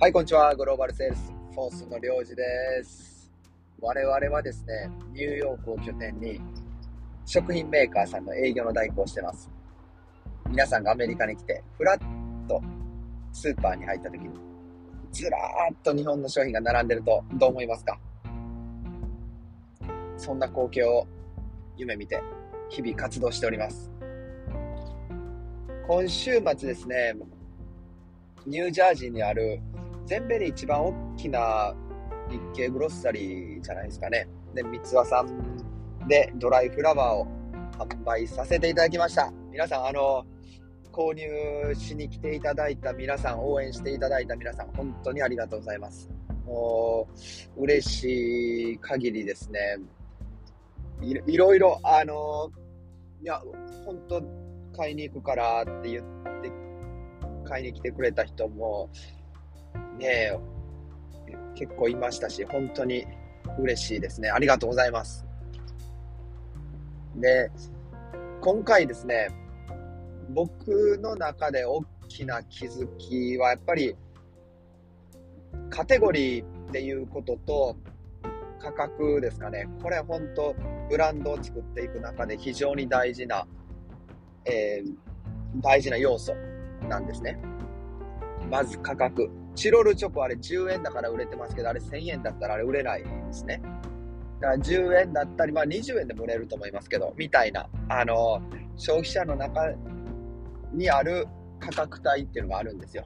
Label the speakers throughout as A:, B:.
A: はい、こんにちは。グローバルセールスフォースのりょうじです。我々はですね、ニューヨークを拠点に食品メーカーさんの営業の代行をしてます。皆さんがアメリカに来て、ふらっとスーパーに入った時に、ずらーっと日本の商品が並んでるとどう思いますか？そんな光景を夢見て日々活動しております。今週末ですね、ニュージャージーにある全米で一番大きな日系グロッサリーじゃないですかね。で、三つ輪さんでドライフラワーを販売させていただきました。皆さん、あの、購入しに来ていただいた皆さん、応援していただいた皆さん、本当にありがとうございます。もう、嬉しい限りですね。いいろいろ、あの、いや、本当買いに行くからって言って、買いに来てくれた人も、ね、結構いましたし、本当に嬉しいですね。ありがとうございます。で、今回ですね、僕の中で大きな気づきは、やっぱり、カテゴリーっていうことと、価格ですかね。これ本当、ブランドを作っていく中で非常に大事な、えー大事な要素なんですね。まず価格。チロルチョコあれ10円だから売れてますけど、あれ1000円だったらあれ売れないですね。だから10円だったり、まあ20円でも売れると思いますけど、みたいな、あの、消費者の中にある価格帯っていうのがあるんですよ。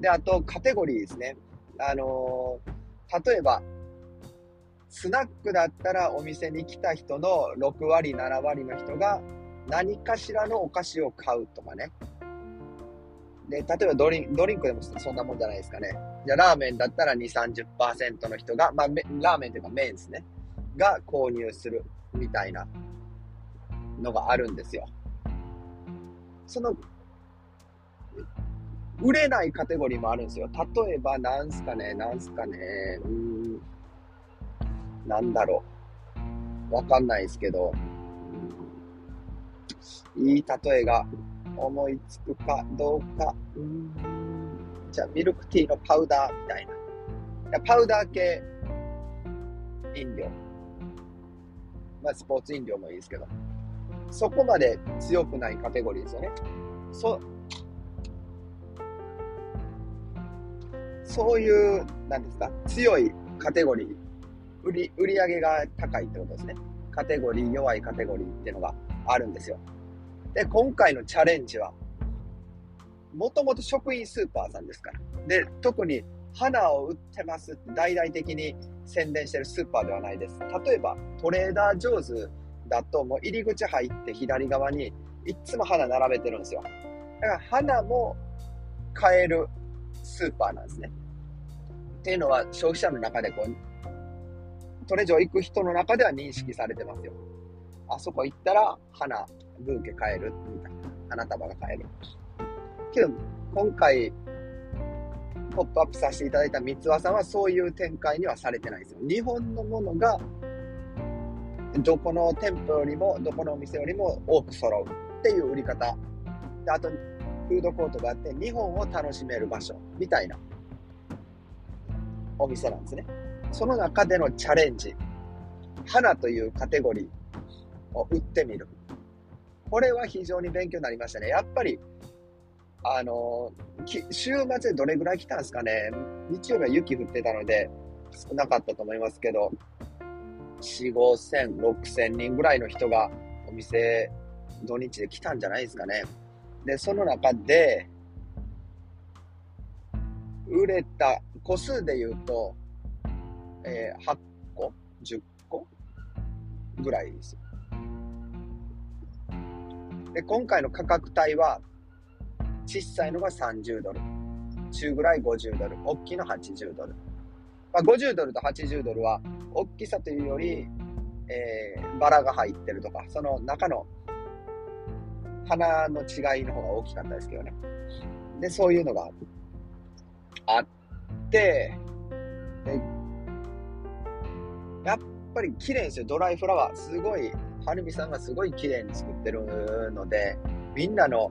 A: で、あとカテゴリーですね。あの、例えば、スナックだったらお店に来た人の6割、7割の人が何かしらのお菓子を買うとかね。で、例えばドリンドリンクでもそんなもんじゃないですかね。じゃラーメンだったら2、30%の人が、まあラーメンというか麺ですね。が購入するみたいなのがあるんですよ。その、売れないカテゴリーもあるんですよ。例えば、なんすかね、なんすかね、うん、なんだろう。わかんないですけど、いい例えが思いつくかどうか。うーんじゃあ、ミルクティーのパウダーみたいな。パウダー系飲料。まあ、スポーツ飲料もいいですけど。そこまで強くないカテゴリーですよね。そ、そういう、なんですか、強いカテゴリー、売り、売り上げが高いってことですね。カテゴリー、弱いカテゴリーっていうのがあるんですよ。で、今回のチャレンジは、もともと食品スーパーさんですから。で、特に花を売ってますって大々的に宣伝してるスーパーではないです。例えば、トレーダー・ジョーズだと、もう入り口入って左側にいっつも花並べてるんですよ。だから花も買えるスーパーなんですね。っていうのは消費者の中でこう、トレジョ行く人の中では認識されてますよ。あそこ行ったら花、ブーケ買えるみたいな。花束が買える。けど、今回、ポップアップさせていただいた三つ輪さんはそういう展開にはされてないですよ。日本のものが、どこの店舗よりも、どこのお店よりも多く揃うっていう売り方。であと、フードコートがあって、日本を楽しめる場所みたいなお店なんですね。その中でのチャレンジ。花というカテゴリーを売ってみる。これは非常に勉強になりましたね。やっぱり、あの、週末でどれぐらい来たんですかね。日曜日は雪降ってたので少なかったと思いますけど、4、5千、6千人ぐらいの人がお店土日で来たんじゃないですかね。で、その中で、売れた個数で言うと、えー8個 ?10 個ぐらいです。で、今回の価格帯は、小さいのが30ドル、中ぐらい50ドル、大きいの80ドル。まあ、50ドルと80ドルは、大きさというより、えーバラが入ってるとか、その中の花の違いの方が大きかったですけどね。で、そういうのがあって、でやっぱり綺麗ですよ、ドライフラワー。すごい、はるみさんがすごい綺麗に作ってるので、みんなの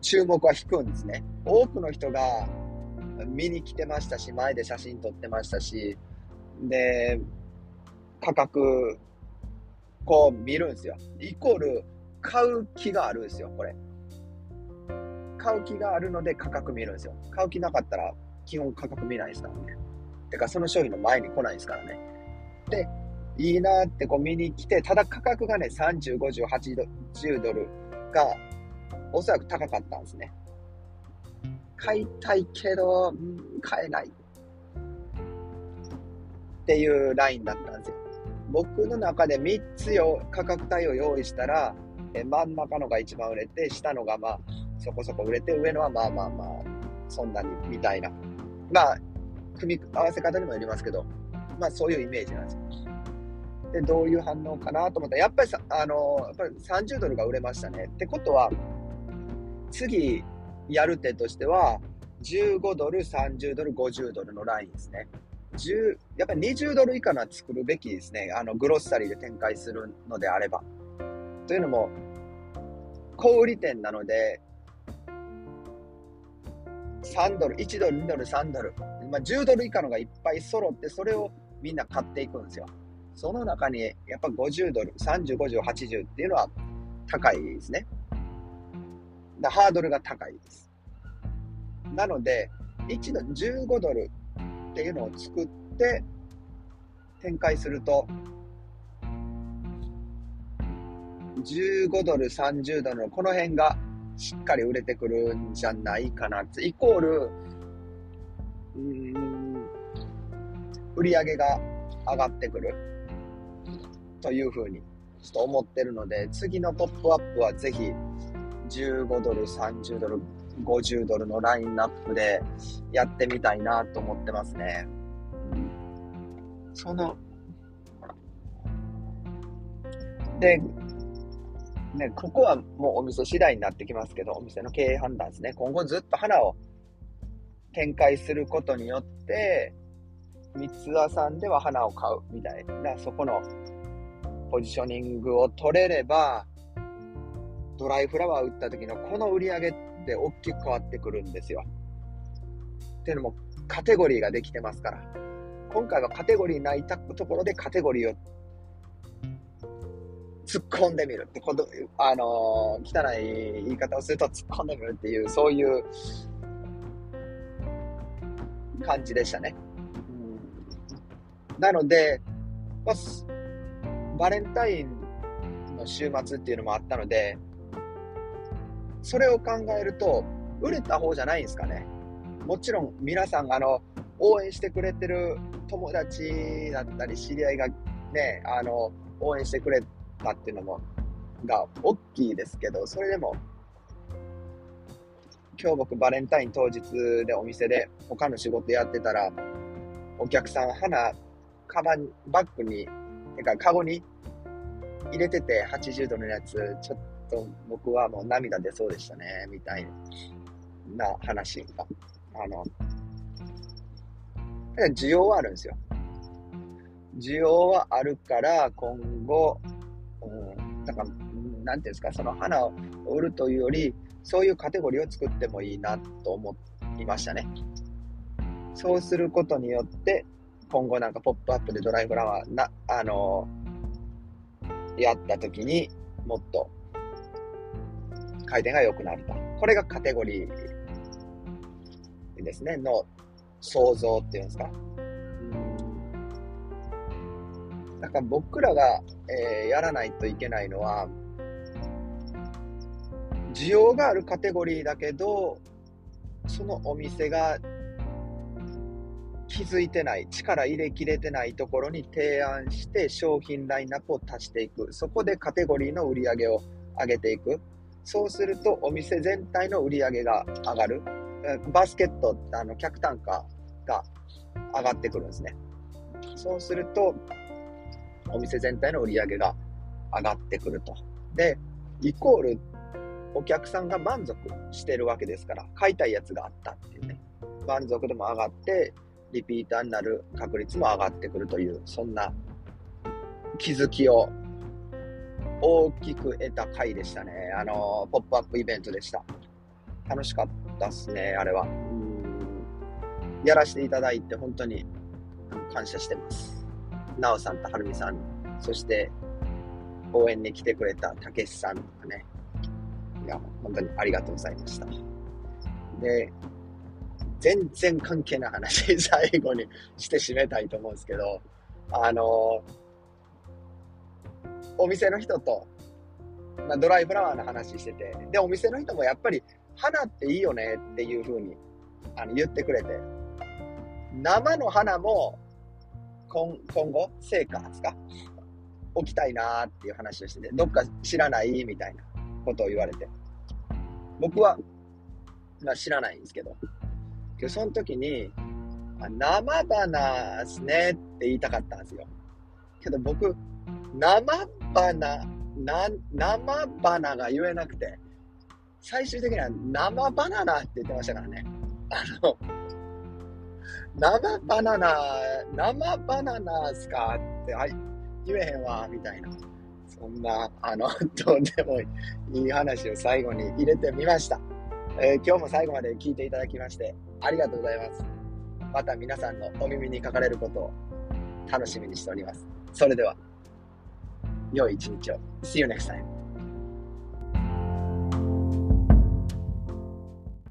A: 注目は引くんですね。多くの人が見に来てましたし、前で写真撮ってましたし、で、価格、こう見るんですよ。イコール、買う気があるんですよ、これ。買う気があるので価格見るんですよ。買う気なかったら、基本価格見ないですからね。てか、その商品の前に来ないですからね。で、いいなってこう見に来て、ただ価格がね、30、50、80ドルが、おそらく高かったんですね。買いたいけど、買えない。っていうラインだったんですよ。僕の中で3つよ価格帯を用意したら、え真ん中のが一番売れて、下のがまあそこそこ売れて、上のはまあまあまあ、そんなにみたいな。まあ、組み合わせ方にもよりますけど、まあそういうイメージなんですよ。で、どういう反応かなと思ったら、やっぱりさ、あの、やっぱり30ドルが売れましたね。ってことは、次やる手としては、15ドル、30ドル、50ドルのラインですね。10やっぱり20ドル以下のは作るべきですね。あの、グロッサリーで展開するのであれば。というのも、小売店なので、3ドル、1ドル、2ドル、3ドル、まあ、10ドル以下のがいっぱい揃って、それをみんな買っていくんですよ。その中に、やっぱ50ドル、30、50、80っていうのは高いですね。だハードルが高いです。なので、1ドル、15ドルっていうのを作って展開すると、15ドル、30ドルのこの辺がしっかり売れてくるんじゃないかなって、イコール、うん、売り上げが上がってくるというふうにちょっと思ってるので、次のポップアップはぜひ15ドル、30ドル、50ドルのラインナップでやってみたいなと思ってますね。その、で、ね、ここはもうお店次第になってきますけど、お店の経営判断ですね。今後ずっと花を展開することによって、三つ屋さんでは花を買うみたいな、そこのポジショニングを取れれば、ドライフラワー売った時のこの売り上げって大きく変わってくるんですよ。っていうのもカテゴリーができてますから。今回はカテゴリーないたところでカテゴリーを突っ込んでみるってこと、あのー、汚い言い方をすると突っ込んでみるっていう、そういう感じでしたね。なので、まあ、バレンタインの週末っていうのもあったので、それを考えると、売れた方じゃないんですかね。もちろん皆さん、あの、応援してくれてる友達だったり、知り合いがね、あの、応援してくれたっていうのも、が大きいですけど、それでも、今日僕バレンタイン当日でお店で他の仕事やってたら、お客さん花、カバン、バッグに、てかカゴに入れてて80度のやつ、ちょっと僕はもう涙出そうでしたね、みたいな話が。あの、需要はあるんですよ。需要はあるから、今後、うん、だか、なんていうんですか、その花を売るというより、そういうカテゴリーを作ってもいいなと思いましたね。そうすることによって、今後なんかポップアップでドライフラワーな、あのー、やった時にもっと回転が良くなると。これがカテゴリーですね、の想像っていうんですか。だから僕らが、えー、やらないといけないのは、需要があるカテゴリーだけど、そのお店が気づいてない、力入れきれてないところに提案して商品ラインナップを足していく。そこでカテゴリーの売り上げを上げていく。そうするとお店全体の売り上げが上がる。バスケットあの客単価が上がってくるんですね。そうすると、お店全体の売り上げが上がってくると。で、イコールお客さんが満足してるわけですから、買いたいやつがあったっていうね。満足度も上がって、リピーターになる確率も上がってくるという、そんな気づきを大きく得た回でしたね。あの、ポップアップイベントでした。楽しかったっすね、あれは。やらせていただいて本当に感謝してます。なおさんとはるみさん、そして応援に来てくれたたけしさんとかね、いや、本当にありがとうございました。で、全然関係ない話、最後にして締めたいと思うんですけど、あのお店の人と、まあ、ドライフラワーの話してて、で、お店の人もやっぱり、花っていいよねっていう風にあに言ってくれて、生の花も今今後、成果ですか置きたいなーっていう話をしてて、どっか知らないみたいなことを言われて。僕は、まあ、知らないんですけど、どその時に、生花っすねって言いたかったんですよ。けど僕、生花、な、生花が言えなくて、最終的には生バナナって言ってましたからね。あの、生バナナ、生バナナっすか？って、はい、言えへんわ、みたいな。そんな、あの、どうでもいい話を最後に入れてみました。えー、今日も最後まで聞いていただきまして、ありがとうございます。また皆さんのお耳にかかれることを楽しみにしております。それでは、良い一日を。See you next time.